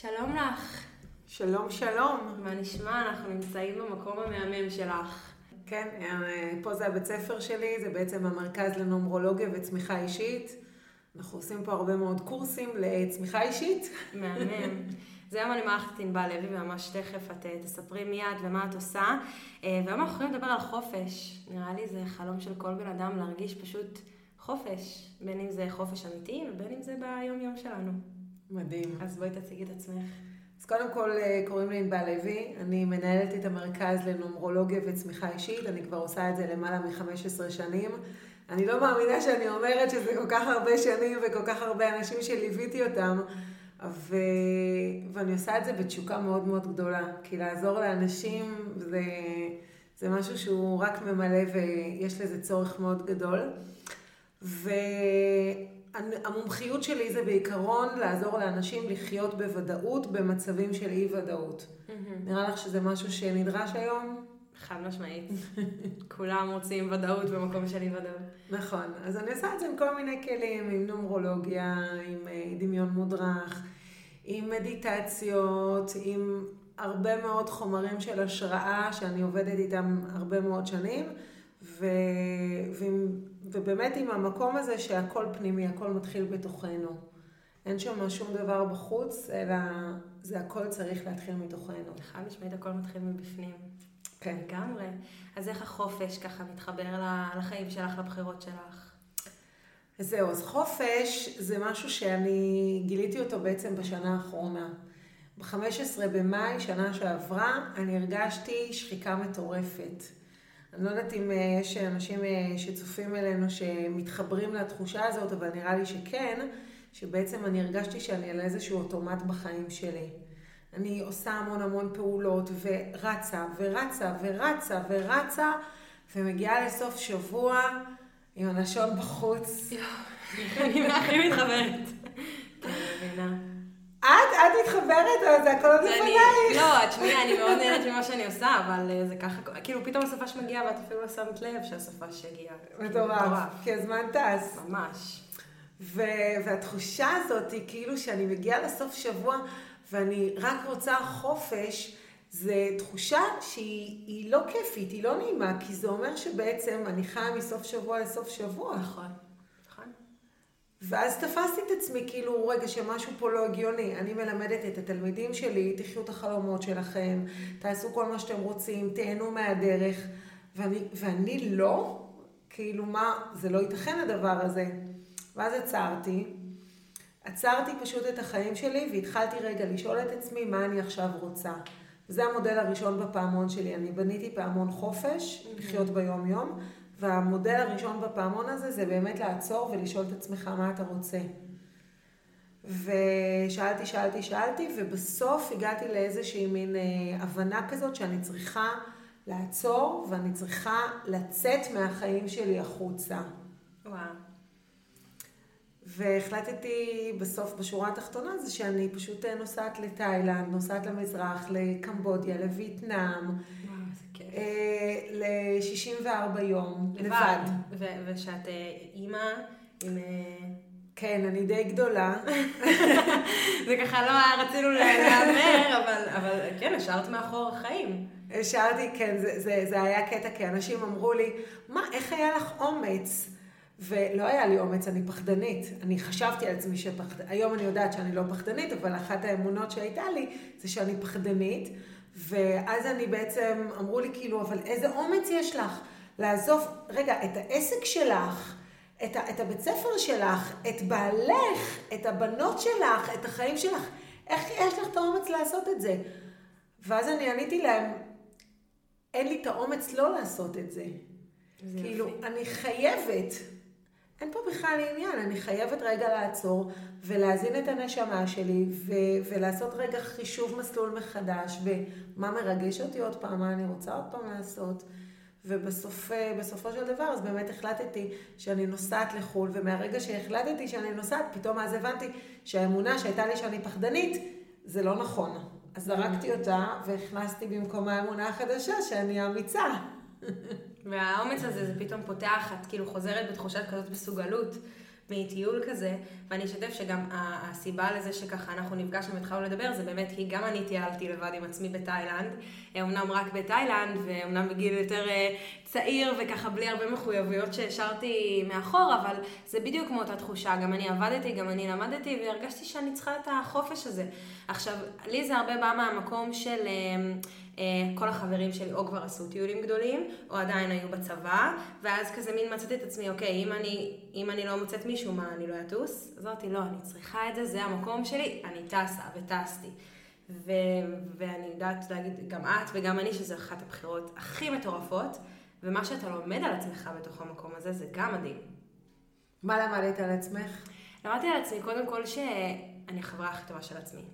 שלום לך. שלום, שלום. מה נשמע? אנחנו נמצאים במקום המהמם שלך. כן, אה, פה זה הבית ספר שלי, זה בעצם המרכז לנומרולוגיה וצמיחה אישית. אנחנו עושים פה הרבה מאוד קורסים לצמיחה אישית. מהמם. זה היום אני מערכת את ענבל לוי, וממש תכף את אה, תספרי מיד ומה את עושה. אה, והיום אנחנו יכולים לדבר על חופש. נראה לי זה חלום של כל בן אדם להרגיש פשוט חופש. בין אם זה חופש אמיתי ובין אם זה ביום-יום שלנו. מדהים. אז בואי תציגי את עצמך. אז קודם כל אה, קוראים לי ענבל לוי, אני מנהלת את המרכז לנומרולוגיה וצמיחה אישית, אני כבר עושה את זה למעלה מ-15 שנים. אני לא מאמינה שאני אומרת שזה כל כך הרבה שנים וכל כך הרבה אנשים שליוויתי אותם, ו... ואני עושה את זה בתשוקה מאוד מאוד גדולה, כי לעזור לאנשים זה, זה משהו שהוא רק ממלא ויש לזה צורך מאוד גדול. והמומחיות שלי זה בעיקרון לעזור לאנשים לחיות בוודאות במצבים של אי ודאות. נראה לך שזה משהו שנדרש היום? חד משמעית. כולם רוצים ודאות במקום של אי ודאות. נכון. אז אני עושה את זה עם כל מיני כלים, עם נומרולוגיה, עם אה, דמיון מודרך, עם מדיטציות, עם הרבה מאוד חומרים של השראה שאני עובדת איתם הרבה מאוד שנים, ו... ועם... ובאמת עם המקום הזה שהכל פנימי, הכל מתחיל בתוכנו. אין שם שום דבר בחוץ, אלא זה הכל צריך להתחיל מתוכנו. חד משמעית הכל מתחיל מבפנים. כן. לגמרי. אז איך החופש ככה מתחבר לחיים שלך, לבחירות שלך? אז זהו, אז חופש זה משהו שאני גיליתי אותו בעצם בשנה האחרונה. ב-15 במאי, שנה שעברה, אני הרגשתי שחיקה מטורפת. אני לא יודעת אם אה, יש אנשים אה, שצופים אלינו שמתחברים לתחושה הזאת, אבל נראה לי שכן, שבעצם אני הרגשתי שאני על איזשהו אוטומט בחיים שלי. אני עושה המון המון פעולות, ורצה, ורצה, ורצה, ורצה, ומגיעה לסוף שבוע עם הלשון בחוץ. אני הכי מתחברת. כן, מבינה. את, את מתחברת, אבל זה הכל לפנייך. לא, תשמעי, אני מאוד נהנית ממה שאני עושה, אבל אה, זה ככה, כאילו פתאום השפה שמגיעה ואת אפילו לא שמת לב שהשפה שהגיעה. מטורף, כי הזמן טס. ממש. והתחושה הזאת היא כאילו שאני מגיעה לסוף שבוע ואני רק רוצה חופש, זה תחושה שהיא לא כיפית, היא לא נעימה, כי זה אומר שבעצם אני חיה מסוף שבוע לסוף שבוע. נכון. ואז תפסתי את עצמי, כאילו, רגע, שמשהו פה לא הגיוני. אני מלמדת את התלמידים שלי, תחיו את החלומות שלכם, תעשו כל מה שאתם רוצים, תהנו מהדרך, ואני, ואני לא, כאילו, מה, זה לא ייתכן הדבר הזה. ואז עצרתי, עצרתי פשוט את החיים שלי והתחלתי רגע לשאול את עצמי מה אני עכשיו רוצה. זה המודל הראשון בפעמון שלי. אני בניתי פעמון חופש, לחיות ביום יום, והמודל הראשון בפעמון הזה זה באמת לעצור ולשאול את עצמך מה אתה רוצה. ושאלתי, שאלתי, שאלתי, ובסוף הגעתי לאיזושהי מין אה, הבנה כזאת שאני צריכה לעצור ואני צריכה לצאת מהחיים שלי החוצה. וואו. והחלטתי בסוף, בשורה התחתונה, זה שאני פשוט אה, נוסעת לתאילנד, נוסעת למזרח, לקמבודיה, לווייטנאם. אה, ל-64 יום, לבד. ושאת אה, אימא עם... כן, אני די גדולה. זה ככה לא היה רצינו להמר, אבל, אבל כן, השארת מאחור החיים. השארתי, כן, זה, זה, זה היה קטע, כי אנשים אמרו לי, מה, איך היה לך אומץ? ולא היה לי אומץ, אני פחדנית. אני חשבתי על עצמי שפחדנית. היום אני יודעת שאני לא פחדנית, אבל אחת האמונות שהייתה לי זה שאני פחדנית. ואז אני בעצם, אמרו לי כאילו, אבל איזה אומץ יש לך לעזוב, רגע, את העסק שלך, את, ה, את הבית ספר שלך, את בעלך, את הבנות שלך, את החיים שלך, איך יש לך את האומץ לעשות את זה? ואז אני עניתי להם, אין לי את האומץ לא לעשות את זה. זה כאילו, יפי. אני חייבת. אין פה בכלל עניין, אני חייבת רגע לעצור ולהזין את הנשמה שלי ו- ולעשות רגע חישוב מסלול מחדש ומה מרגש אותי עוד פעם, מה אני רוצה עוד פעם לעשות. ובסופו של דבר, אז באמת החלטתי שאני נוסעת לחו"ל, ומהרגע שהחלטתי שאני נוסעת, פתאום אז הבנתי שהאמונה שהייתה לי שאני פחדנית, זה לא נכון. אז זרקתי אותה והכנסתי במקומה האמונה החדשה שאני אמיצה. והאומץ הזה, זה פתאום פותח, את כאילו חוזרת בתחושת כזאת מסוגלות, מטיול כזה, ואני אשתף שגם הסיבה לזה שככה אנחנו נפגשנו והתחלנו לדבר, זה באמת כי גם אני טיילתי לבד עם עצמי בתאילנד, אמנם רק בתאילנד, ואומנם בגיל יותר אה, צעיר וככה בלי הרבה מחויבויות שהשארתי מאחור, אבל זה בדיוק מאותה תחושה, גם אני עבדתי, גם אני למדתי, והרגשתי שאני צריכה את החופש הזה. עכשיו, לי זה הרבה בא מהמקום של... אה, כל החברים שלי או כבר עשו טיולים גדולים, או עדיין היו בצבא, ואז כזה מין מצאתי את עצמי, אוקיי, אם אני, אם אני לא מוצאת מישהו, מה, אני לא אטוס? אז אמרתי, לא, אני צריכה את זה, זה המקום שלי, אני טסה, וטסתי. ו- ואני יודעת להגיד, גם את וגם אני, שזו אחת הבחירות הכי מטורפות, ומה שאתה לומד על עצמך בתוך המקום הזה, זה גם מדהים. מה למדת על עצמך? למדתי על עצמי, קודם כל, שאני החברה הכי טובה של עצמי.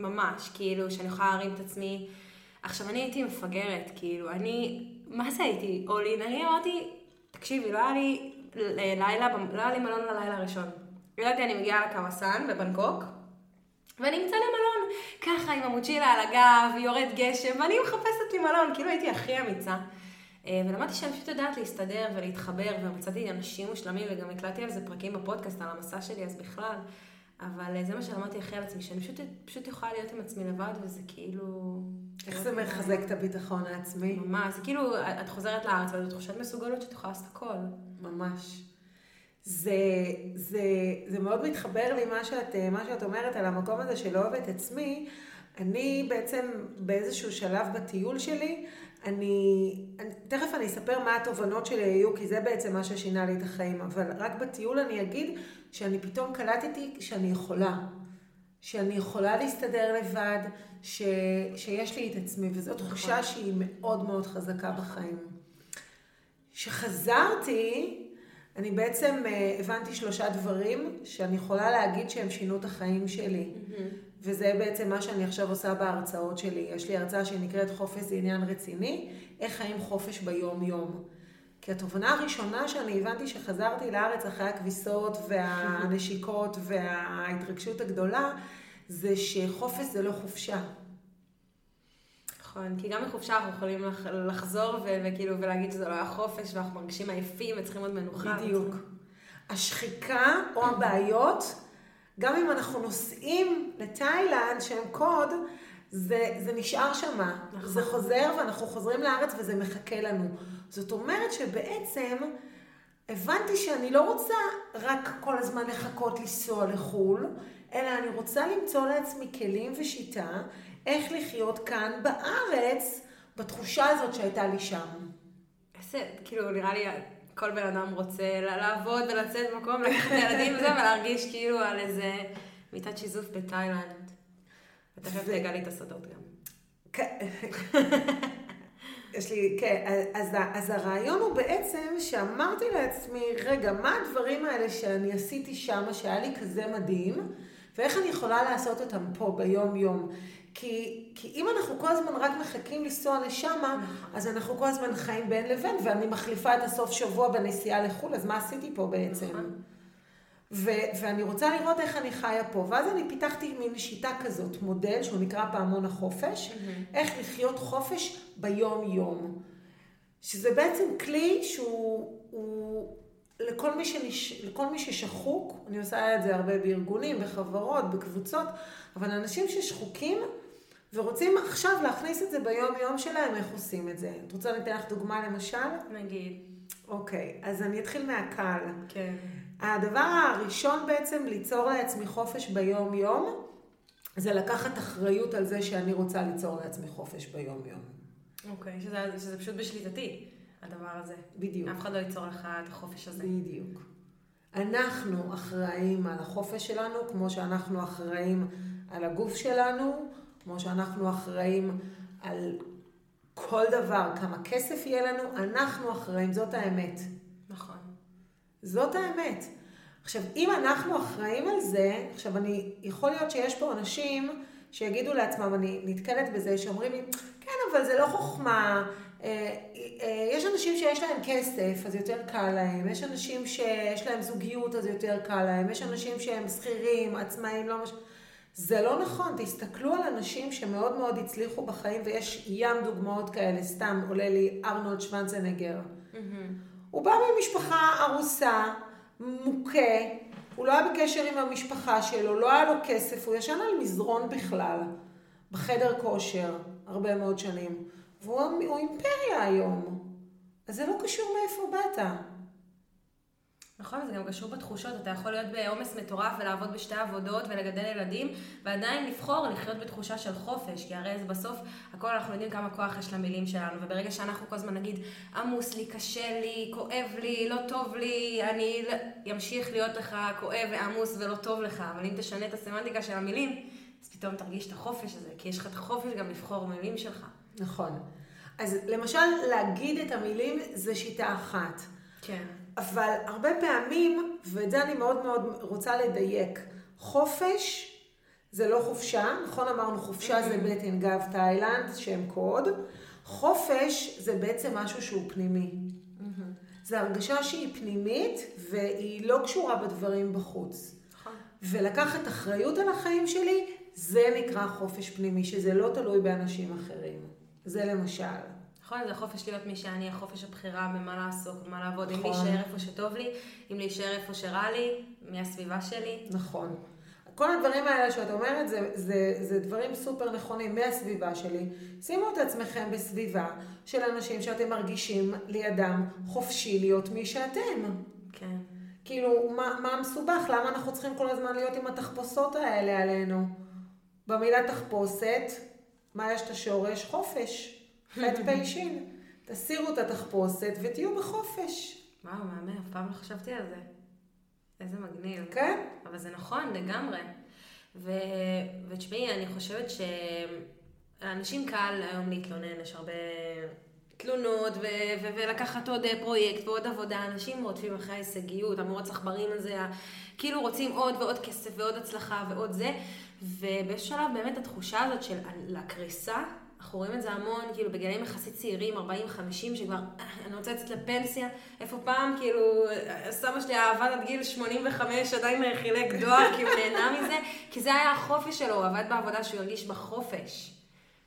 ממש, כאילו, שאני יכולה להרים את עצמי. עכשיו, אני הייתי מפגרת, כאילו, אני, מה זה הייתי? אולין, אני אמרתי, תקשיבי, לא היה לי לילה, לא היה לי מלון ללילה הראשון. ידעתי, אני מגיעה לקוואסן בבנקוק, ואני אמצא לי מלון, ככה עם המוצ'ילה על הגב, יורד גשם, ואני מחפשת לי מלון, כאילו הייתי הכי אמיצה. אה, ולמדתי שאני פשוט יודעת להסתדר ולהתחבר, ומצאתי אנשים מושלמים, וגם הקלטתי על זה פרקים בפודקאסט, על המסע שלי, אז בכלל. אבל אה, זה מה שלמדתי הכי על עצמי, שאני פשוט, פשוט יכולה להיות עם עצמי לבד, וזה כאילו... איך זה מחזק את הביטחון העצמי? ממש, זה כאילו, את חוזרת לארץ, וזו תחושת מסוגלות שאת יכולה לעשות הכל. ממש. זה, זה, זה מאוד מתחבר לי מה שאת, מה שאת אומרת על המקום הזה של אוהב את עצמי. אני בעצם באיזשהו שלב בטיול שלי, אני, אני, תכף אני אספר מה התובנות שלי היו, כי זה בעצם מה ששינה לי את החיים, אבל רק בטיול אני אגיד שאני פתאום קלטתי שאני יכולה. שאני יכולה להסתדר לבד, ש, שיש לי את עצמי, וזו נכון. תחושה שהיא מאוד מאוד חזקה בחיים. כשחזרתי, אני בעצם אה, הבנתי שלושה דברים שאני יכולה להגיד שהם שינו את החיים שלי. Mm-hmm. וזה בעצם מה שאני עכשיו עושה בהרצאות שלי. יש לי הרצאה שנקראת חופש זה עניין רציני, איך חיים חופש ביום-יום. כי התובנה הראשונה שאני הבנתי שחזרתי לארץ אחרי הכביסות והנשיקות וההתרגשות הגדולה, זה שחופש זה לא חופשה. נכון, כי גם בחופשה אנחנו יכולים לחזור וכאילו ולהגיד שזה לא היה חופש ואנחנו מרגישים עייפים וצריכים עוד מנוחה. בדיוק. השחיקה או הבעיות, גם אם אנחנו נוסעים לתאילנד שהם קוד, זה, זה נשאר שם. נכון. זה חוזר ואנחנו חוזרים לארץ וזה מחכה לנו. זאת אומרת שבעצם הבנתי שאני לא רוצה רק כל הזמן לחכות לנסוע לחו"ל, אלא אני רוצה למצוא לעצמי כלים ושיטה איך לחיות כאן בארץ בתחושה הזאת שהייתה לי שם. איזה, כאילו, נראה לי כל בן אדם רוצה לעבוד ולצאת במקום, לקחת את הילדים וזה, ולהרגיש כאילו על איזה מיטת שיזוף בתאילנד. ותכף תגע לי את הסודות גם. יש לי, כן, אז, אז הרעיון הוא בעצם שאמרתי לעצמי, רגע, מה הדברים האלה שאני עשיתי שם, שהיה לי כזה מדהים, ואיך אני יכולה לעשות אותם פה ביום-יום? כי, כי אם אנחנו כל הזמן רק מחכים לנסוע לשם, נכון. אז אנחנו כל הזמן חיים בין לבין, ואני מחליפה את הסוף שבוע בנסיעה לחו"ל, אז מה עשיתי פה בעצם? ו- ואני רוצה לראות איך אני חיה פה. ואז אני פיתחתי מין שיטה כזאת, מודל שהוא נקרא פעמון החופש, mm-hmm. איך לחיות חופש ביום-יום. שזה בעצם כלי שהוא הוא, לכל, מי שנש, לכל מי ששחוק, אני עושה את זה הרבה בארגונים, בחברות, בקבוצות, אבל אנשים ששחוקים ורוצים עכשיו להכניס את זה ביום-יום שלהם, איך עושים את זה? את רוצה לתת לך דוגמה למשל? נגיד. אוקיי, אז אני אתחיל מהקל. כן. הדבר הראשון בעצם ליצור לעצמי חופש ביום-יום, זה לקחת אחריות על זה שאני רוצה ליצור לעצמי חופש ביום-יום. אוקיי, שזה, שזה פשוט בשליטתי, הדבר הזה. בדיוק. אף אחד לא ייצור לך את החופש הזה. בדיוק. אנחנו אחראים על החופש שלנו, כמו שאנחנו אחראים על הגוף שלנו, כמו שאנחנו אחראים על כל דבר, כמה כסף יהיה לנו, אנחנו אחראים, זאת האמת. זאת האמת. עכשיו, אם אנחנו אחראים על זה, עכשיו אני, יכול להיות שיש פה אנשים שיגידו לעצמם, אני נתקלת בזה, שאומרים לי, כן, אבל זה לא חוכמה, אה, אה, יש אנשים שיש להם כסף, אז יותר קל להם, יש אנשים שיש להם זוגיות, אז יותר קל להם, יש אנשים שהם שכירים, עצמאים, לא משהו. זה לא נכון, תסתכלו על אנשים שמאוד מאוד הצליחו בחיים, ויש ים דוגמאות כאלה, סתם עולה לי ארנולד שוונצנגר. Mm-hmm. הוא בא ממשפחה ארוסה, מוכה, הוא לא היה בקשר עם המשפחה שלו, לא היה לו כסף, הוא ישן על מזרון בכלל, בחדר כושר, הרבה מאוד שנים. והוא הוא אימפריה היום. אז זה לא קשור מאיפה באת. נכון, זה גם קשור בתחושות. אתה יכול להיות בעומס מטורף ולעבוד בשתי עבודות ולגדל ילדים, ועדיין לבחור לחיות בתחושה של חופש, כי הרי בסוף הכל אנחנו יודעים כמה כוח יש למילים שלנו, וברגע שאנחנו כל הזמן נגיד, עמוס לי, קשה לי, כואב לי, לא טוב לי, אני אמשיך להיות לך כואב ועמוס ולא טוב לך, אבל אם תשנה את הסמנטיקה של המילים, אז פתאום תרגיש את החופש הזה, כי יש לך את החופש גם לבחור מילים שלך. נכון. אז למשל, להגיד את המילים זה שיטה אחת. כן. אבל הרבה פעמים, ואת זה אני מאוד מאוד רוצה לדייק, חופש זה לא חופשה, נכון אמרנו חופשה זה mm-hmm. בטן גב תאילנד, שם קוד, חופש זה בעצם משהו שהוא פנימי. Mm-hmm. זה הרגשה שהיא פנימית והיא לא קשורה בדברים בחוץ. נכון. ולקחת אחריות על החיים שלי, זה נקרא חופש פנימי, שזה לא תלוי באנשים אחרים. זה למשל. נכון, זה חופש להיות מי שאני, החופש הבחירה במה לעסוק, במה לעבוד, נכון. אם להישאר איפה שטוב לי, אם להישאר איפה שרע לי, מהסביבה שלי. נכון. כל הדברים האלה שאת אומרת זה, זה, זה דברים סופר נכונים מהסביבה שלי. שימו את עצמכם בסביבה של אנשים שאתם מרגישים לידם חופשי להיות מי שאתם. כן. כאילו, מה, מה המסובך? למה אנחנו צריכים כל הזמן להיות עם התחפושות האלה עלינו? במילה תחפושת, מה יש את השורש? חופש. חטא פיישין. תסירו את התחפושת ותהיו בחופש. וואו, מהמם, אף פעם לא חשבתי על זה. איזה מגניב. כן. אבל זה נכון, לגמרי. ו... ותשמעי, אני חושבת שאנשים קל היום להתלונן, יש הרבה תלונות ו... ו... ולקחת עוד פרויקט ועוד עבודה. אנשים רודפים אחרי ההישגיות, המרוץ עכברים הזה, כאילו רוצים עוד ועוד כסף ועוד הצלחה ועוד זה. ובאיזשהו שלב באמת התחושה הזאת של הקריסה אנחנו רואים את זה המון, כאילו, בגילאים יחסית צעירים, 40-50, שכבר, אני רוצה לצאת לפנסיה, איפה פעם, כאילו, סבא שלי עבד עד גיל 85, עדיין חילק דואר, כי הוא נהנה מזה, כי זה היה החופש שלו, הוא עבד בעבודה שהוא הרגיש בחופש.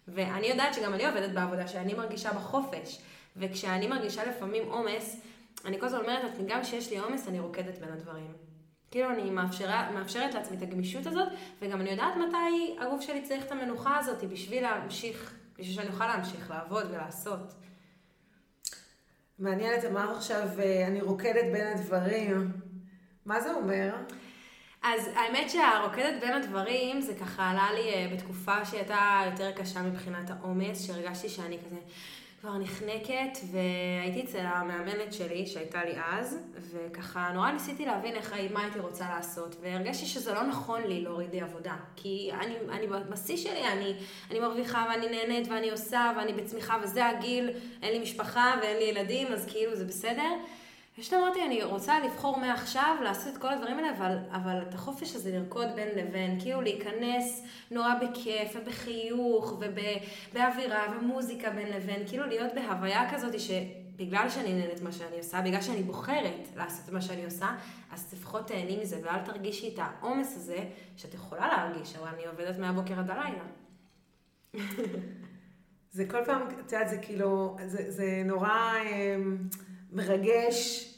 ואני יודעת שגם אני עובדת בעבודה שאני מרגישה בחופש. וכשאני מרגישה לפעמים עומס, אני כל הזמן אומרת לעצמי, גם כשיש לי עומס, אני רוקדת בין הדברים. כאילו אני מאפשרה, מאפשרת לעצמי את הגמישות הזאת, וגם אני יודעת מתי הגוף שלי צריך את המנוחה הזאת בשביל להמשיך בשביל שאני אוכל להמשיך לעבוד ולעשות. מעניין, את אמרת עכשיו, אה, אני רוקדת בין הדברים. מה זה אומר? אז האמת שהרוקדת בין הדברים, זה ככה עלה לי אה, בתקופה שהייתה יותר קשה מבחינת העומס, שהרגשתי שאני כזה כבר נחנקת, והייתי אצל המאמנת שלי, שהייתה לי אז, וככה נורא ניסיתי להבין איך, מה הייתי רוצה לעשות, והרגשתי שזה לא נכון לי להוריד לי עבודה, כי אני, אני בשיא שלי, אני, אני מרוויחה ואני נהנית ואני עושה ואני בצמיחה וזה הגיל, אין לי משפחה ואין לי ילדים, אז כאילו זה בסדר. פשוט אמרתי, אני רוצה לבחור מעכשיו לעשות את כל הדברים האלה, אבל, אבל את החופש הזה לרקוד בין לבין, כאילו להיכנס נורא בכיף ובחיוך ובאווירה ומוזיקה בין לבין, כאילו להיות בהוויה כזאת שבגלל שאני נהנית מה שאני עושה, בגלל שאני בוחרת לעשות מה שאני עושה, אז לפחות תהני מזה ואל תרגישי את העומס הזה שאת יכולה להרגיש, אבל אני עובדת מהבוקר עד הלילה. זה כל פעם, את יודעת, זה כאילו, זה, זה נורא... מרגש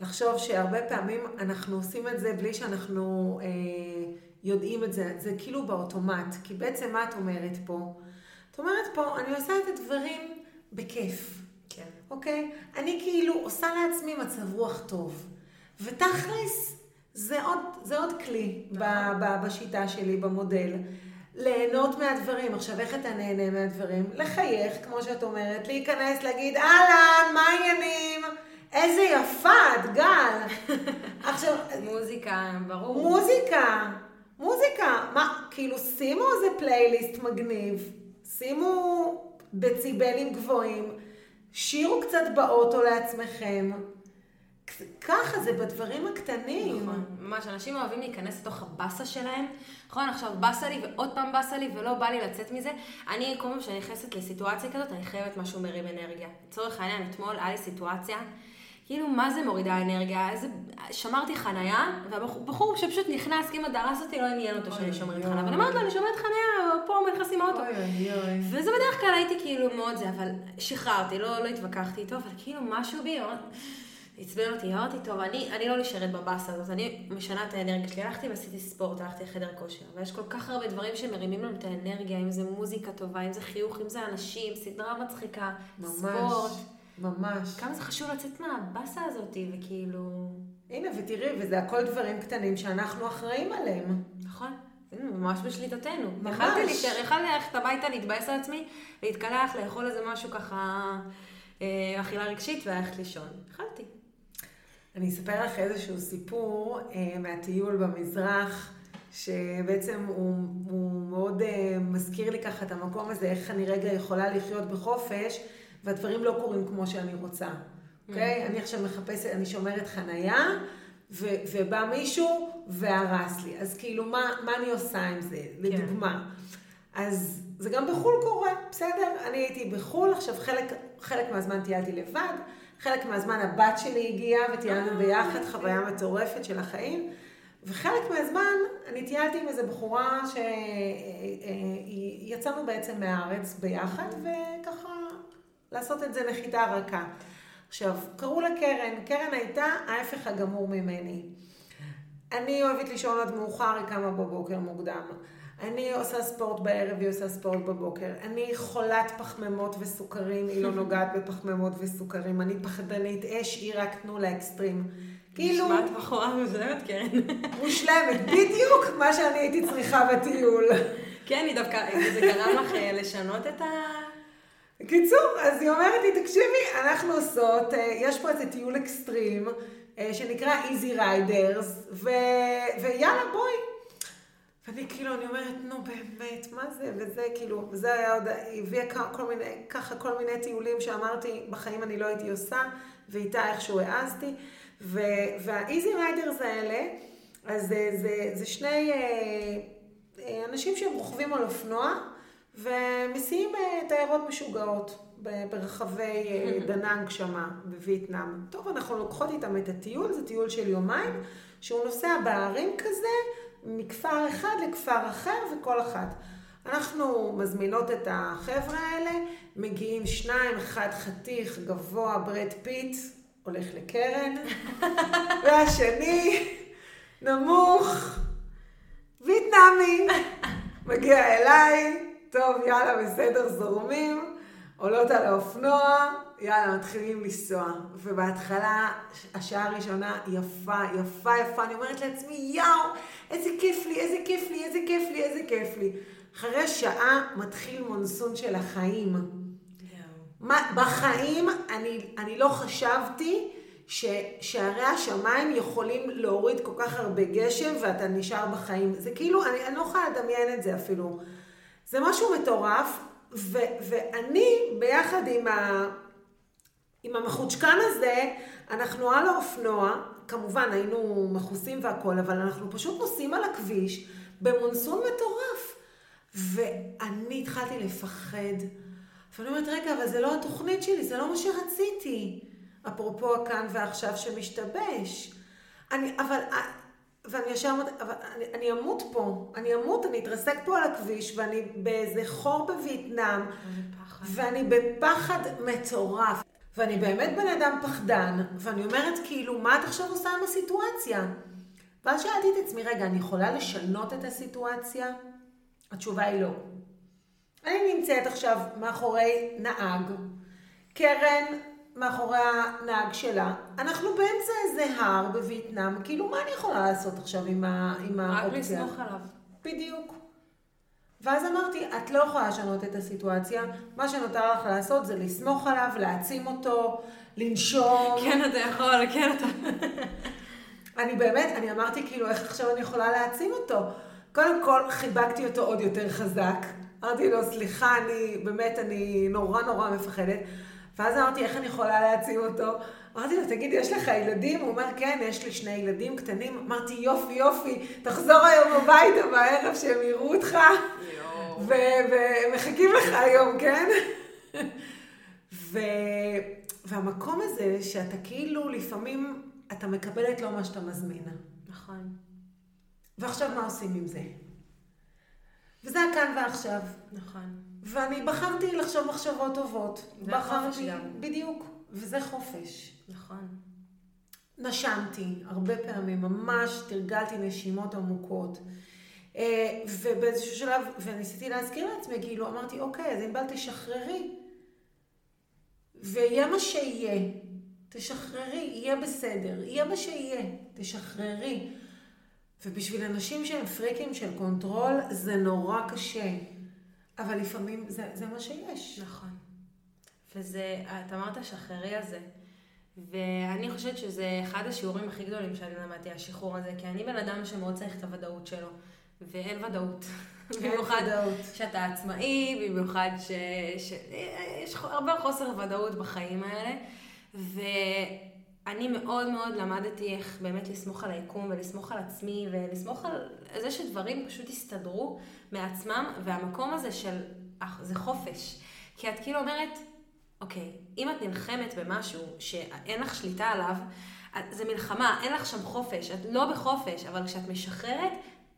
לחשוב שהרבה פעמים אנחנו עושים את זה בלי שאנחנו אה, יודעים את זה. זה כאילו באוטומט. כי בעצם מה את אומרת פה? את אומרת פה, אני עושה את הדברים בכיף. כן. אוקיי? אני כאילו עושה לעצמי מצב רוח טוב. ותכלס, זה עוד, זה עוד כלי נכון. ב, ב, בשיטה שלי, במודל. ליהנות מהדברים. עכשיו, איך אתה נהנה מהדברים? לחייך, כמו שאת אומרת, להיכנס, להגיד, אהלן, מה העניינים? איזה יפה את, גל. עכשיו... מוזיקה, ברור. מוזיקה, מוזיקה. מה, כאילו, שימו איזה פלייליסט מגניב, שימו דציבלים גבוהים, שירו קצת באוטו לעצמכם. ככה, זה בדברים הקטנים. נכון, ממש, אנשים אוהבים להיכנס לתוך הבאסה שלהם. נכון, עכשיו באסה לי ועוד פעם באסה לי ולא בא לי לצאת מזה. אני, כל פעם שאני נכנסת לסיטואציה כזאת, אני חייבת משהו מרים אנרגיה. לצורך העניין, אתמול היה לי סיטואציה, כאילו, מה זה מורידה אנרגיה? איזה... שמרתי חנייה, והבחור שפשוט נכנס, כמעט דרס אותי, לא עניין אותו שאני שומרת חנייה. ואני אמרתי לו, אני שומרת חנייה, פה נכנסים האוטו. וזה בדרך כלל הייתי כאילו מאוד זה, אבל שחררתי, לא, לא התווכחתי איתו, אבל כאילו משהו בי, עצבן אותי, אמרתי, טוב, אני, אני לא נשארת בבאסה הזאת, אני משנה את האנרגיה שלי. הלכתי ועשיתי ספורט, הלכתי לחדר כושר, ויש כל כך הרבה דברים שמרימים לנו את האנרגיה, אם זה מוזיקה טובה, אם זה חיוך, אם זה אנשים, סדרה מצחיקה, ממש, ספורט. ממש. כמה זה חשוב לצאת מהבאסה הזאת, וכאילו... הנה, ותראי, וזה הכל דברים קטנים שאנחנו אחראים עליהם. נכון. זה ממש בשליטתנו. ממש. יכלתי להישאר, יכלתי ללכת הביתה, להתבאס על עצמי, להתקלח, לאכול איזה משהו ככה, אה, אכילה רגשית, וללכת לישון. יכלתי. אני אספר לך איזשהו סיפור אה, מהטיול במזרח, שבעצם הוא, הוא מאוד אה, מזכיר לי ככה את המקום הזה, איך אני רגע יכולה לחיות בחופש, והדברים לא קורים כמו שאני רוצה. אוקיי? אני עכשיו מחפשת, אני שומרת חנייה, ו, ובא מישהו והרס לי. אז כאילו, מה, מה אני עושה עם זה? לדוגמה. אז זה גם בחו"ל קורה, בסדר? אני הייתי בחו"ל, עכשיו חלק, חלק מהזמן טיילתי לבד, חלק מהזמן הבת שלי הגיעה וטיילנו ביחד, חוויה מטורפת של החיים, וחלק מהזמן אני טיילתי עם איזו בחורה שיצאנו בעצם מהארץ ביחד, וככה לעשות את זה נחיתה רכה. עכשיו, קראו לה קרן, קרן הייתה ההפך הגמור ממני. אני אוהבת לישון עד מאוחר, היא קמה בבוקר מוקדם. אני עושה ספורט בערב, היא עושה ספורט בבוקר. אני חולת פחמימות וסוכרים, היא לא נוגעת בפחמימות וסוכרים. אני פחדנית אש, היא רק תנו לאקסטרים. כאילו... נשמעת בחורה מוזלמת, כן. מושלמת, בדיוק מה שאני הייתי צריכה בטיול. כן, היא דווקא, זה גרם לך אה, לשנות את ה... קיצור, אז היא אומרת לי, תקשיבי, אנחנו עושות, אה, יש פה איזה טיול אקסטרים, אה, שנקרא Easy Riders, ו... ויאללה, בואי. ואני כאילו, אני אומרת, נו באמת, מה זה? וזה כאילו, וזה היה עוד, היא הביאה כל מיני, ככה כל מיני טיולים שאמרתי, בחיים אני לא הייתי עושה, ואיתה איכשהו העזתי. וה-Easy Riders האלה, אז זה, זה, זה שני אה, אה, אנשים שהם רוכבים על אופנוע, ומסיעים תיירות משוגעות ברחבי דנאנג שמה בווייטנאם. טוב, אנחנו לוקחות איתם את הטיול, זה טיול של יומיים, שהוא נוסע בערים כזה, מכפר אחד לכפר אחר וכל אחת. אנחנו מזמינות את החבר'ה האלה, מגיעים שניים, אחד חתיך, גבוה, ברד פיט, הולך לקרן, והשני, נמוך, וייטנאמי, מגיע אליי, טוב, יאללה, בסדר, זורמים, עולות על האופנוע, יאללה, מתחילים לנסוע. ובהתחלה, השעה הראשונה יפה, יפה, יפה, אני אומרת לעצמי, יאו, איזה כיף לי, איזה כיף לי, איזה כיף לי, איזה כיף לי. אחרי שעה מתחיל מונסון של החיים. מה, בחיים אני, אני לא חשבתי ששערי השמיים יכולים להוריד כל כך הרבה גשם ואתה נשאר בחיים. זה כאילו, אני, אני לא יכולה לדמיין את זה אפילו. זה משהו מטורף, ו, ואני ביחד עם, ה, עם המחוצ'קן הזה, אנחנו על האופנוע, כמובן היינו מכוסים והכול, אבל אנחנו פשוט נוסעים על הכביש במונסון מטורף. ואני התחלתי לפחד. ואני אומרת, רגע, אבל זה לא התוכנית שלי, זה לא מה שרציתי. אפרופו הכאן ועכשיו שמשתבש. אני, אבל, ואני ישר אומרת, אבל אני, אני אמות פה, אני אמות, אני אתרסק פה על הכביש, ואני באיזה חור בווייטנאם, ואני בפחד מטורף. ואני באמת בן אדם פחדן, ואני אומרת, כאילו, מה את עכשיו עושה עם הסיטואציה? ואז שאלתי את עצמי, רגע, אני יכולה לשנות את הסיטואציה? התשובה היא לא. אני נמצאת עכשיו מאחורי נהג, קרן מאחורי הנהג שלה, אנחנו באמצע איזה הר בווייטנאם, כאילו מה אני יכולה לעשות עכשיו עם, ה, עם האופציה? רק לסמוך עליו. בדיוק. ואז אמרתי, את לא יכולה לשנות את הסיטואציה, מה שנותר לך לעשות זה לסמוך עליו, להעצים אותו, לנשום. כן, אתה יכול, כן, אתה... אני באמת, אני אמרתי כאילו, איך עכשיו אני יכולה להעצים אותו? קודם כל, חיבקתי אותו עוד יותר חזק. אמרתי לו, סליחה, אני באמת, אני נורא נורא מפחדת. ואז אמרתי, איך אני יכולה להעצים אותו? אמרתי לו, תגיד, יש לך ילדים? הוא אומר, כן, יש לי שני ילדים קטנים. אמרתי, יופי, יופי, תחזור היום הביתה בערב שהם יראו אותך. ומחכים לך היום, כן? ו... והמקום הזה, שאתה כאילו לפעמים, אתה מקבל את לא מה שאתה מזמין. נכון. ועכשיו מה עושים עם זה? וזה הכאן ועכשיו. נכון. ואני בחרתי לחשוב מחשבות טובות. זה בחרתי, החופש גם. בדיוק, וזה חופש. נכון. נשמתי הרבה פעמים, ממש תרגלתי נשימות עמוקות. אה, ובאיזשהו שלב, וניסיתי להזכיר לעצמי, כאילו, אמרתי, אוקיי, אז ענבל תשחררי. ויהיה מה שיהיה. תשחררי, יהיה בסדר, יהיה מה שיהיה, תשחררי. ובשביל אנשים שהם פריקים של control, זה נורא קשה. אבל לפעמים זה, זה מה שיש. נכון. וזה, את אמרת שחררי הזה. ואני חושבת שזה אחד השיעורים הכי גדולים שאני למדתי, השחרור הזה, כי אני בן אדם שמאוד צריך את הוודאות שלו, ואין ודאות. במיוחד שאתה עצמאי, במיוחד שיש הרבה חוסר ודאות בחיים האלה. ואני מאוד מאוד למדתי איך באמת לסמוך על היקום ולסמוך על עצמי ולסמוך על זה שדברים פשוט יסתדרו מעצמם, והמקום הזה של, זה חופש. כי את כאילו אומרת, אוקיי, אם את נלחמת במשהו שאין לך שליטה עליו, זה מלחמה, אין לך שם חופש, את לא בחופש, אבל כשאת משחררת,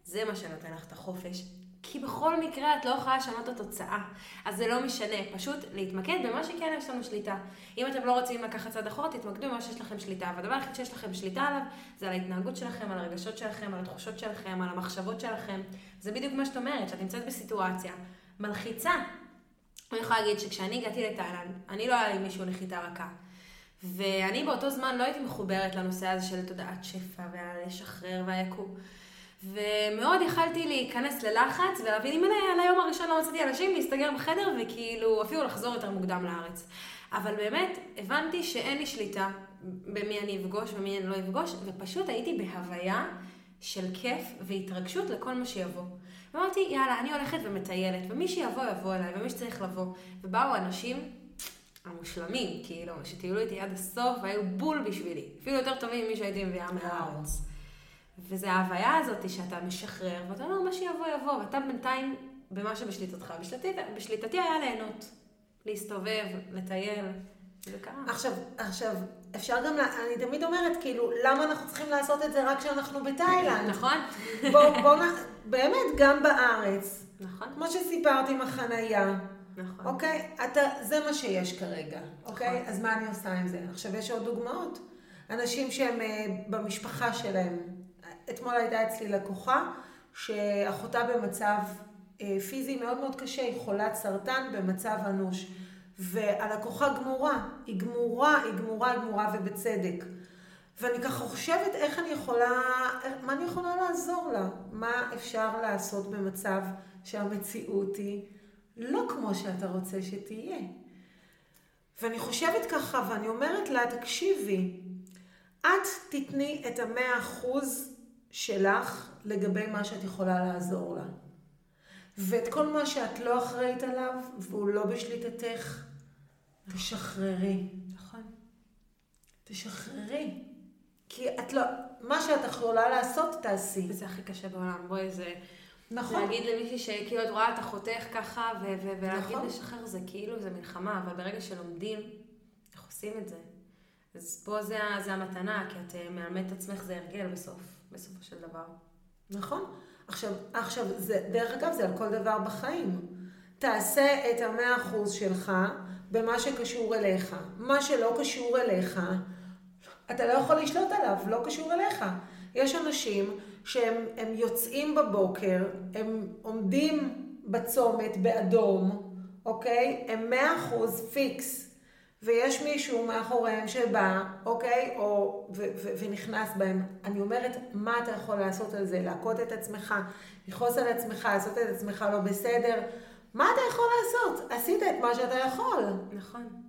זה מה שנותן לך את החופש. כי בכל מקרה את לא יכולה לשנות את התוצאה. אז זה לא משנה, פשוט להתמקד במה שכן יש לנו שליטה. אם אתם לא רוצים לקחת צד אחורה, תתמקדו במה שיש לכם שליטה. והדבר היחיד שיש לכם שליטה עליו, זה על ההתנהגות שלכם, על הרגשות שלכם, על התחושות שלכם, על המחשבות שלכם. זה בדיוק מה שאת אומרת, שאת נמצאת בסיטואציה מלחיצה. אני יכולה להגיד שכשאני הגעתי לתאילנד, אני לא היה לי מישהו נחיתה רכה. ואני באותו זמן לא הייתי מחוברת לנושא הזה של תודעת שפע והלשחרר והיקום. ומאוד יכלתי להיכנס ללחץ ולהבין אם על היום הראשון לא מצאתי אנשים להסתגר בחדר וכאילו אפילו לחזור יותר מוקדם לארץ. אבל באמת הבנתי שאין לי שליטה במי אני אפגוש ומי אני לא אפגוש, ופשוט הייתי בהוויה של כיף והתרגשות לכל מה שיבוא. ואמרתי, יאללה, אני הולכת ומטיילת, ומי שיבוא יבוא אליי, ומי שצריך לבוא. ובאו אנשים המושלמים, כאילו, שטיילו איתי עד הסוף והיו בול בשבילי. אפילו יותר טובים ממי שהייתי מביאה מהארץ. וזה ההוויה הזאת שאתה משחרר, ואתה אומר, מה שיבוא יבוא, ואתה בינתיים במה שבשליטתך. בשליטתי, בשליטתי היה ליהנות, להסתובב, לטייל, זה קרה. עכשיו, עכשיו, אפשר גם, אני תמיד אומרת, כאילו, למה אנחנו צריכים לעשות את זה רק כשאנחנו בתאילנד? נכון. בוא, בוא, באמת, גם בארץ. נכון. כמו שסיפרת עם החנייה. נכון. אוקיי? אתה, זה מה שיש כרגע, אוקיי? נכון. אז מה אני עושה עם זה? עכשיו, יש עוד דוגמאות. אנשים שהם uh, במשפחה שלהם, אתמול הייתה אצלי לקוחה שאחותה במצב אה, פיזי מאוד מאוד קשה, היא חולת סרטן במצב אנוש. והלקוחה גמורה, היא גמורה, היא גמורה, היא גמורה ובצדק. ואני ככה חושבת איך אני יכולה, מה אני יכולה לעזור לה? מה אפשר לעשות במצב שהמציאות היא לא כמו שאתה רוצה שתהיה? ואני חושבת ככה, ואני אומרת לה, תקשיבי, את תתני את המאה אחוז שלך לגבי מה שאת יכולה לעזור לה. ואת כל מה שאת לא אחראית עליו, והוא לא בשליטתך, תשחררי. נכון. תשחררי. כי את לא, מה שאת יכולה לעשות, תעשי. וזה הכי קשה בעולם. בואי, זה... נכון. להגיד למישהי שכאילו את רואה, אתה חותך ככה, ו- ו- ולהגיד נכון. לשחרר זה כאילו, זה מלחמה, אבל ברגע שלומדים איך עושים את זה, אז פה זה, זה המתנה, כי את אה, מאמת את עצמך, זה הרגל בסוף. בסופו של דבר. נכון. עכשיו, עכשיו זה, דרך אגב, זה על כל דבר בחיים. תעשה את המאה אחוז שלך במה שקשור אליך. מה שלא קשור אליך, אתה לא יכול לשלוט עליו, לא קשור אליך. יש אנשים שהם יוצאים בבוקר, הם עומדים בצומת באדום, אוקיי? הם מאה אחוז פיקס. ויש מישהו מאחוריהם שבא, אוקיי, או, ו, ו, ונכנס בהם. אני אומרת, מה אתה יכול לעשות על זה? להכות את עצמך, לכעוס על עצמך, לעשות את עצמך לא בסדר. מה אתה יכול לעשות? עשית את מה שאתה יכול. נכון.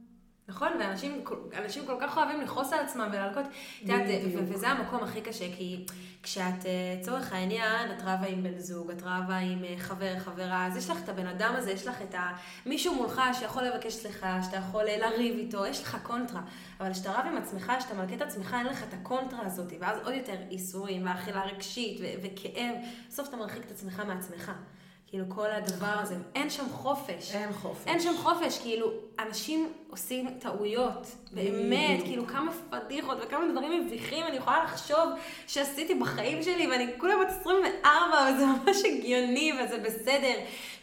נכון, ואנשים אנשים כל כך אוהבים לכעוס על עצמם ולהלקות. את יודעת, וזה המקום הכי קשה, כי כשאת, לצורך אה, העניין, את רבה עם בן זוג, את רבה עם אה, חבר, חברה, אז יש לך את הבן אדם הזה, יש לך את ה... מישהו מולך שיכול לבקש סליחה, שאתה יכול אה, לריב איתו, יש לך קונטרה. אבל כשאתה רב עם עצמך, כשאתה מלקה את עצמך, אין לך את הקונטרה הזאת, ואז עוד יותר ייסורים, ואכילה רגשית, וכאב. בסוף אתה מרחיק את עצמך מעצמך. כאילו כל הדבר הזה, אין שם חופש. אין חופש. אין שם חופש, כאילו, אנשים עושים טעויות, באמת, כאילו כמה פדיחות וכמה דברים מביכים אני יכולה לחשוב שעשיתי בחיים שלי, ואני כולה בת 24, וזה ממש הגיוני, וזה בסדר.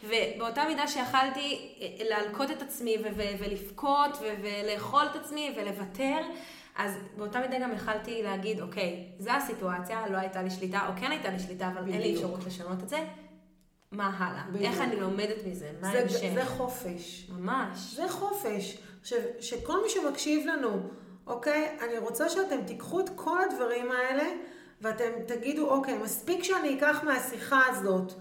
ובאותה מידה שיכלתי אה, להלקות את עצמי ולבכות ולאכול את עצמי ולוותר, אז באותה מידה גם יכלתי להגיד, אוקיי, זו הסיטואציה, לא הייתה לי שליטה, או כן הייתה לי שליטה, אבל אין לי בדיוק. אפשרות לשנות את זה. מה הלאה? בדיוק. איך אני לומדת מזה? מה זה, ההמשך? זה חופש. ממש. זה חופש. עכשיו, שכל מי שמקשיב לנו, אוקיי, אני רוצה שאתם תיקחו את כל הדברים האלה ואתם תגידו, אוקיי, מספיק שאני אקח מהשיחה הזאת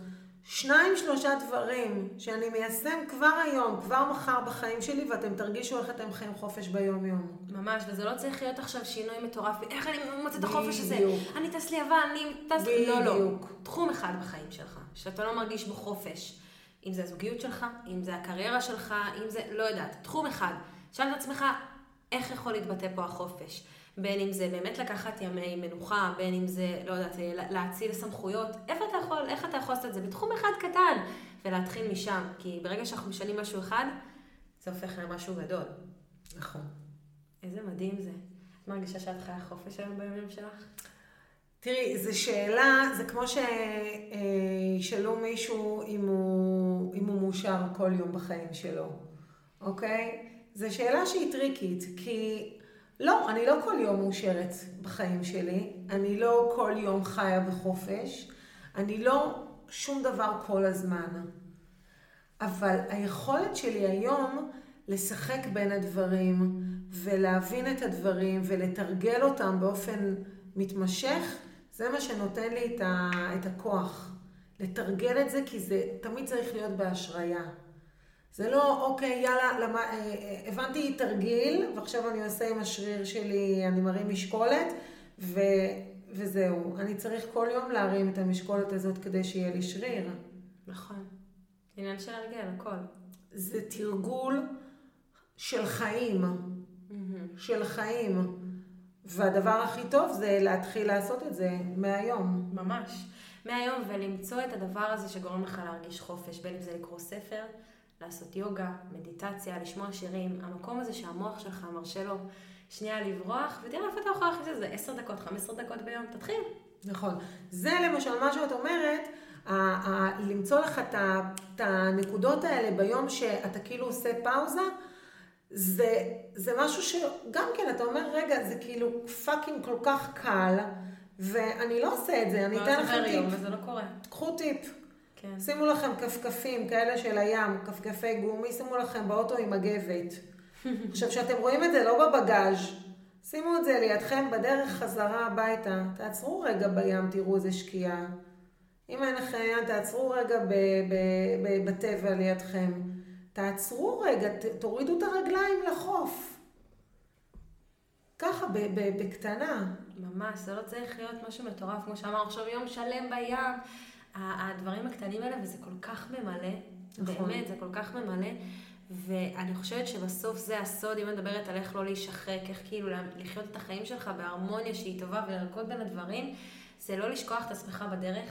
שניים, שלושה דברים שאני מיישם כבר היום, כבר מחר בחיים שלי, ואתם תרגישו איך אתם חיים חופש ביום-יום. ממש, וזה לא צריך להיות עכשיו שינוי מטורף, איך אני מוצא את החופש הזה? אני טס לי יוון, אני טס... לא, לא. תחום אחד בחיים שלך, שאתה לא מרגיש בו חופש. אם זה הזוגיות שלך, אם זה הקריירה שלך, אם זה, לא יודעת, תחום אחד. שאל את עצמך, איך יכול להתבטא פה החופש? בין אם זה באמת לקחת ימי מנוחה, בין אם זה, לא יודעת, להאציל סמכויות. איפה אתה יכול, איך אתה יכול לעשות את זה? בתחום אחד קטן, ולהתחיל משם. כי ברגע שאנחנו משנים משהו אחד, זה הופך למשהו גדול. נכון. איזה מדהים זה. את מרגישה שאת חיה חופש היום בימים שלך? תראי, זו שאלה, זה כמו שישאלו מישהו אם הוא, אם הוא מאושר כל יום בחיים שלו, אוקיי? זו שאלה שהיא טריקית, כי לא, אני לא כל יום מאושרת בחיים שלי, אני לא כל יום חיה בחופש, אני לא שום דבר כל הזמן. אבל היכולת שלי היום לשחק בין הדברים ולהבין את הדברים ולתרגל אותם באופן מתמשך, זה מה שנותן לי את, הכוח. לתרגל את זה כי זה תמיד צריך להיות בהשריה. זה לא, אוקיי, יאללה, למה, אה, אה, הבנתי תרגיל, ועכשיו אני עושה עם השריר שלי, אני מרים משקולת, ו, וזהו. אני צריך כל יום להרים את המשקולת הזאת כדי שיהיה לי שריר. נכון. עניין של הרגל, הכל. זה תרגול של חיים, של חיים. והדבר הכי טוב זה להתחיל לעשות את זה מהיום. ממש. מהיום, ולמצוא את הדבר הזה שגורם לך להרגיש חופש, בין אם זה לקרוא ספר, לעשות יוגה, מדיטציה, לשמוע שירים, המקום הזה שהמוח שלך מרשה לו שנייה לברוח, ותראה איפה אתה יכול להכניס את זה, 10 דקות, 15 דקות ביום, תתחיל. נכון. זה למשל מה שאת אומרת, ה- ה- למצוא לך את הנקודות האלה ביום שאתה כאילו עושה פאוזה, זה, זה משהו שגם כן, אתה אומר, רגע, זה כאילו fucking כל כך קל, ואני לא עושה את זה, אני אתן לכם טיפ. וזה לא קורה. קחו טיפ. כן. שימו לכם כפכפים כאלה של הים, כפכפי גומי, שימו לכם באוטו עם מגבת. עכשיו, כשאתם רואים את זה לא בבגאז', שימו את זה לידכם בדרך חזרה הביתה. תעצרו רגע בים, תראו איזה שקיעה. אם אין לכם עניין, תעצרו רגע ב- ב- ב- בטבע לידכם. תעצרו רגע, ת- תורידו את הרגליים לחוף. ככה, ב- ב- בקטנה. ממש, זה לא צריך להיות משהו מטורף, כמו שאמר עכשיו יום שלם בים. הדברים הקטנים האלה, וזה כל כך ממלא, נכון. באמת, זה כל כך ממלא. ואני חושבת שבסוף זה הסוד, אם אני מדברת על איך לא להישחק, איך כאילו לחיות את החיים שלך בהרמוניה שהיא טובה ולרקוד בין הדברים, זה לא לשכוח את עצמך בדרך.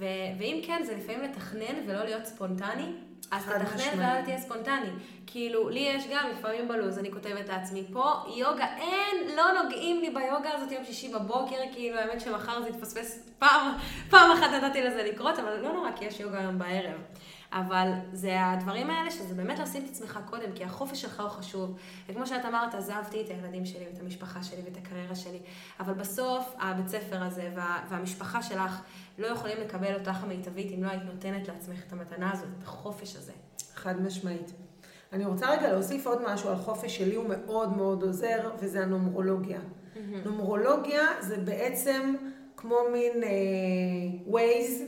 ו- ואם כן, זה לפעמים לתכנן ולא להיות ספונטני, אז תתכנן. ואל תהיה ספונטני. כאילו, לי יש גם לפעמים בלו"ז, אני כותבת לעצמי, פה יוגה, אין, לא נוגעים לי ביוגה הזאת יום שישי בבוקר, כאילו, האמת שמחר זה יתפספס פעם, פעם אחת נתתי לזה לקרות, אבל לא נורא, כי יש יוגה היום בערב. אבל זה הדברים האלה, שזה באמת לשים את עצמך קודם, כי החופש שלך הוא חשוב. וכמו שאת אמרת, עזבתי את הילדים שלי ואת המשפחה שלי ואת הקריירה שלי, אבל בסוף הבית ספר הזה וה, והמשפחה שלך לא יכולים לקבל אותך המיטבית אם לא היית נותנת לעצמך את המתנה הזאת, את החופש הזה. חד משמעית. אני רוצה רגע להוסיף עוד משהו על חופש שלי, הוא מאוד מאוד עוזר, וזה הנומרולוגיה. נומרולוגיה זה בעצם כמו מין אה, ווייז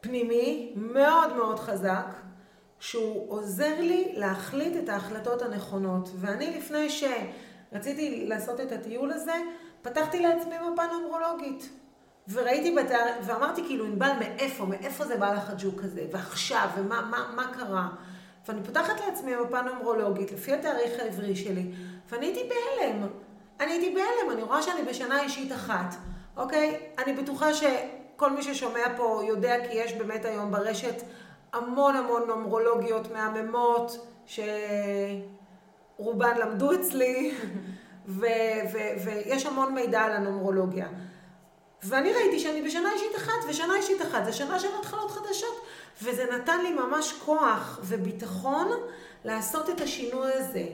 פנימי מאוד מאוד חזק, שהוא עוזר לי להחליט את ההחלטות הנכונות. ואני לפני שרציתי לעשות את הטיול הזה, פתחתי לעצמי מפה נומרולוגית. וראיתי בתאר... ואמרתי כאילו, ענבל, מאיפה, מאיפה זה בא לך הג'וק הזה? ועכשיו, ומה מה, מה קרה? ואני פותחת לעצמי מפה נומרולוגית, לפי התאריך העברי שלי, ואני הייתי בהלם. אני הייתי בהלם, אני רואה שאני בשנה אישית אחת, אוקיי? אני בטוחה שכל מי ששומע פה יודע כי יש באמת היום ברשת המון המון נומרולוגיות מהממות, שרובן למדו אצלי, ו- ו- ויש המון מידע על הנומרולוגיה. ואני ראיתי שאני בשנה אישית אחת, ושנה אישית אחת זה שנה של התחלות חדשות, וזה נתן לי ממש כוח וביטחון לעשות את השינוי הזה.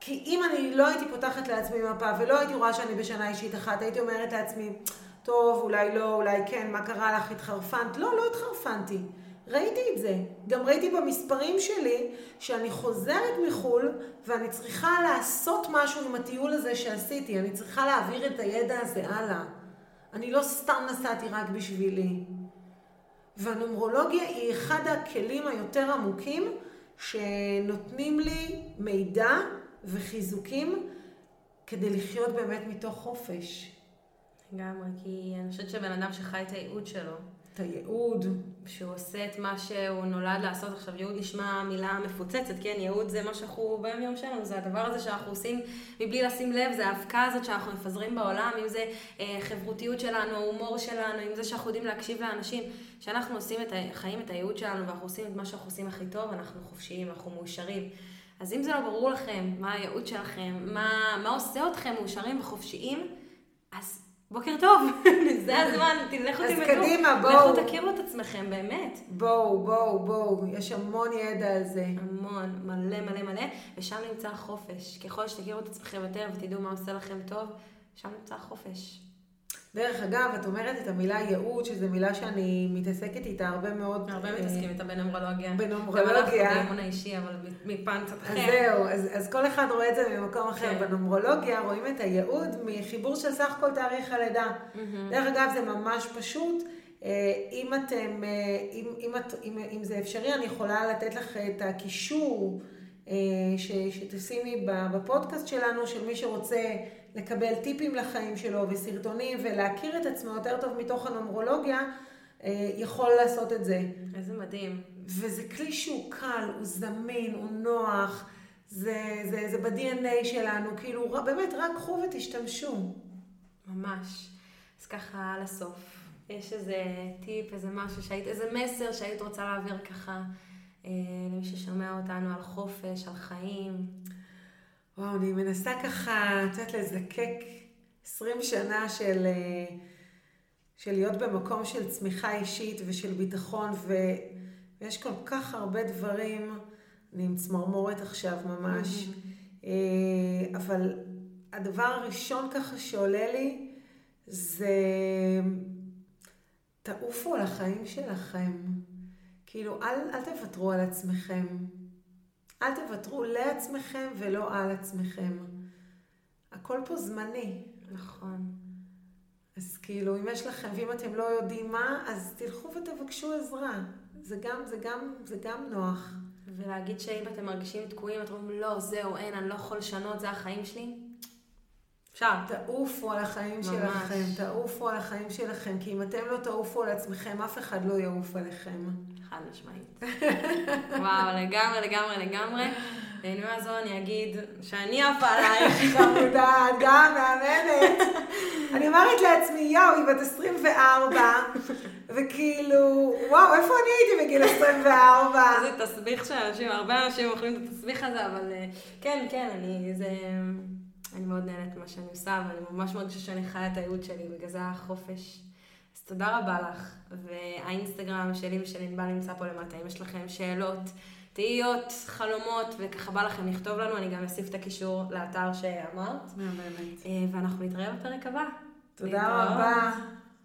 כי אם אני לא הייתי פותחת לעצמי מפה ולא הייתי רואה שאני בשנה אישית אחת, הייתי אומרת לעצמי, טוב, אולי לא, אולי כן, מה קרה לך, התחרפנת? לא, לא התחרפנתי. ראיתי את זה. גם ראיתי במספרים שלי שאני חוזרת מחו"ל ואני צריכה לעשות משהו עם הטיול הזה שעשיתי. אני צריכה להעביר את הידע הזה הלאה. אני לא סתם נסעתי רק בשבילי. והנומרולוגיה היא אחד הכלים היותר עמוקים שנותנים לי מידע וחיזוקים כדי לחיות באמת מתוך חופש. לגמרי, כי אני חושבת שבן אדם שחי את הייעוד שלו, את הייעוד. שהוא עושה את מה שהוא נולד לעשות. עכשיו, ייעוד נשמע מילה מפוצצת, כן? ייעוד זה מה שאנחנו ביום יום שלנו, זה הדבר הזה שאנחנו עושים מבלי לשים לב, זה האבקה הזאת שאנחנו מפזרים בעולם, אם זה אה, חברותיות שלנו, ההומור שלנו, אם זה שאנחנו יודעים להקשיב לאנשים. כשאנחנו עושים את, חיים את הייעוד שלנו ואנחנו עושים את מה שאנחנו עושים הכי טוב, אנחנו חופשיים, אנחנו מאושרים. אז אם זה לא ברור לכם מה הייעוד שלכם, מה, מה עושה אתכם מאושרים וחופשיים, אז בוקר טוב, זה הזמן, תלכו תלמדו. אז קדימה, בואו. לכו תכירו את עצמכם, באמת. בואו, בואו, בואו, יש המון ידע על זה. המון, מלא מלא מלא, ושם נמצא החופש. ככל שתכירו את עצמכם יותר ותדעו מה עושה לכם טוב, שם נמצא החופש. דרך אגב, את אומרת את המילה ייעוד, שזו מילה שאני מתעסקת איתה הרבה מאוד. הרבה אה, מתעסקים איתה בנומרולוגיה. בנומרולוגיה. גם אנחנו האישי, אבל מפן קצת אחר. אז זהו, אז, אז כל אחד רואה את זה ממקום אחר. כן. בנומרולוגיה רואים את הייעוד מחיבור של סך כל תאריך הלידה. Mm-hmm. דרך אגב, זה ממש פשוט. אה, אם אתם, אה, אם, אם, אם, אם זה אפשרי, אני יכולה לתת לך את הקישור ש, שתשימי בפודקאסט שלנו, של מי שרוצה לקבל טיפים לחיים שלו וסרטונים ולהכיר את עצמו יותר טוב מתוך הנומרולוגיה, אה, יכול לעשות את זה. איזה מדהים. וזה כלי שהוא קל, הוא זמין, הוא נוח, זה, זה, זה ב-DNA שלנו, כאילו באמת רק קחו ותשתמשו. ממש. אז ככה על הסוף. יש איזה טיפ, איזה משהו שהיית, איזה מסר שהיית רוצה להעביר ככה אה, למי ששומע אותנו על חופש, על חיים. וואו, אני מנסה ככה, את יודעת, לזקק 20 שנה של, אה, של להיות במקום של צמיחה אישית ושל ביטחון, ו, ויש כל כך הרבה דברים, אני עם צמרמורת עכשיו ממש, mm-hmm. אבל הדבר הראשון ככה שעולה לי זה תעופו על החיים שלכם. כאילו, אל, אל תוותרו על עצמכם. אל תוותרו לעצמכם ולא על עצמכם. הכל פה זמני. נכון. אז כאילו, אם יש לכם, ואם אתם לא יודעים מה, אז תלכו ותבקשו עזרה. זה גם, זה גם, זה גם נוח. ולהגיד שאם אתם מרגישים תקועים, אתם אומרים, לא, זהו, אין, אני לא יכול לשנות, זה החיים שלי. אפשר. תעופו על החיים ממש. שלכם, תעופו על החיים שלכם, כי אם אתם לא תעופו על עצמכם, אף אחד לא יעוף עליכם. חד משמעית. וואו, לגמרי, לגמרי, לגמרי. בנימה זו אני אגיד שאני עפה עלייך. חמודה, גם מאמנת. אני אומרת לעצמי, יואו, היא בת 24, וכאילו, וואו, איפה אני הייתי בגיל 24? זה תסביך שאנשים, הרבה אנשים אוכלים את התסביך הזה, אבל אה, כן, כן, אני, זה... אני מאוד נהנית ממה שאני עושה, ואני ממש מרגישה שאני חיה את הייעוד שלי, בגלל זה החופש. תודה רבה לך, והאינסטגרם שלי ושל ענבל נמצא פה למטה, אם יש לכם שאלות, תהיות, חלומות, וככה בא לכם לכתוב לנו, אני גם אוסיף את הקישור לאתר שאמרת. באמת. אה, ואנחנו נתראה בפרק הבא. תודה רבה.